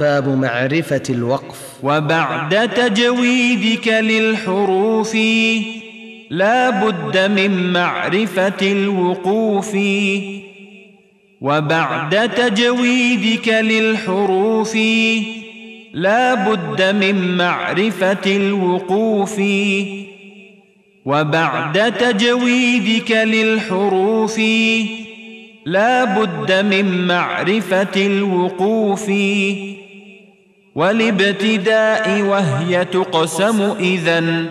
باب معرفة الوقف. وبعد تجويدك للحروف لا بد من معرفة الوقوف. وبعد تجويدك للحروف لا بد من معرفة الوقوف. وبعد تجويدك للحروف لا بد من معرفة الوقوف. والابتداء وهي تقسم إذا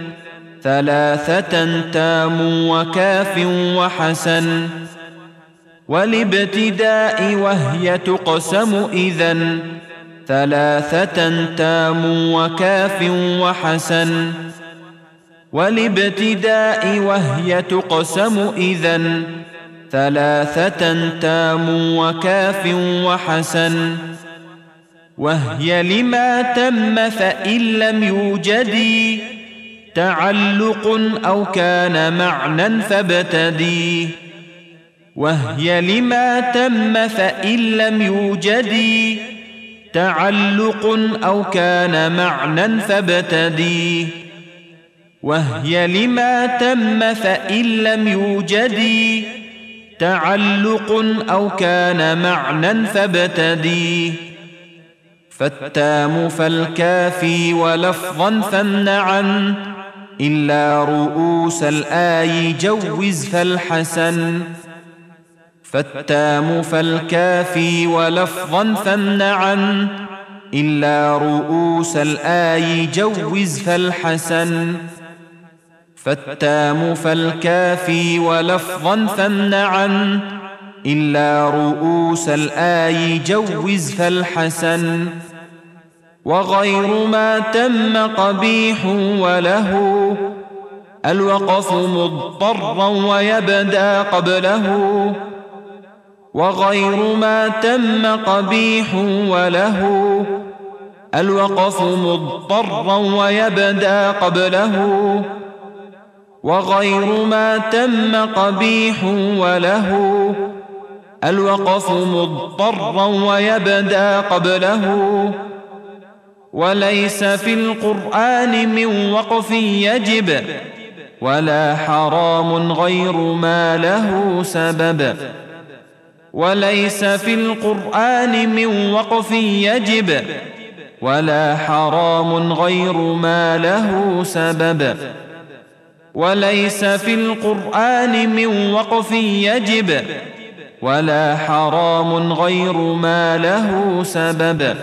ثلاثة تام وكاف وحسن والابتداء وهي تقسم إذا ثلاثة تام وكاف وحسن والابتداء وهي تقسم إذا ثلاثة تام وكاف وحسن وهي لما تم فإن لم يوجد تعلق أو كان معنى فابتدي. وهي لما تم فإن لم يوجد تعلق أو كان معنى فابتدي. وهي لما تم فإن لم يوجد تعلق أو كان معنى فابتدي. فالتام فالكافي ولفظا فامنعا إلا رؤوس الآي جوز فالحسن. فالتام فالكافي ولفظا فامنعا إلا رؤوس الآي جوز فالحسن. فالتام فالكافي ولفظا فامنعا إلا رؤوس الآي جوز فالحسن. وغير ما تم قبيح وله. الوقف مضطرا ويبدأ قبله. وغير ما تم قبيح وله. الوقف مضطرا ويبدأ قبله. وغير ما تم قبيح وله. الوقف مضطرا ويبدأ قبله. وليس في القرآن من وقف يجب ولا حرام غير ما له سبب. وليس في القرآن من وقف يجب ولا حرام غير ما له سبب. وليس في القرآن من وقف يجب ولا حرام غير ما له سبب.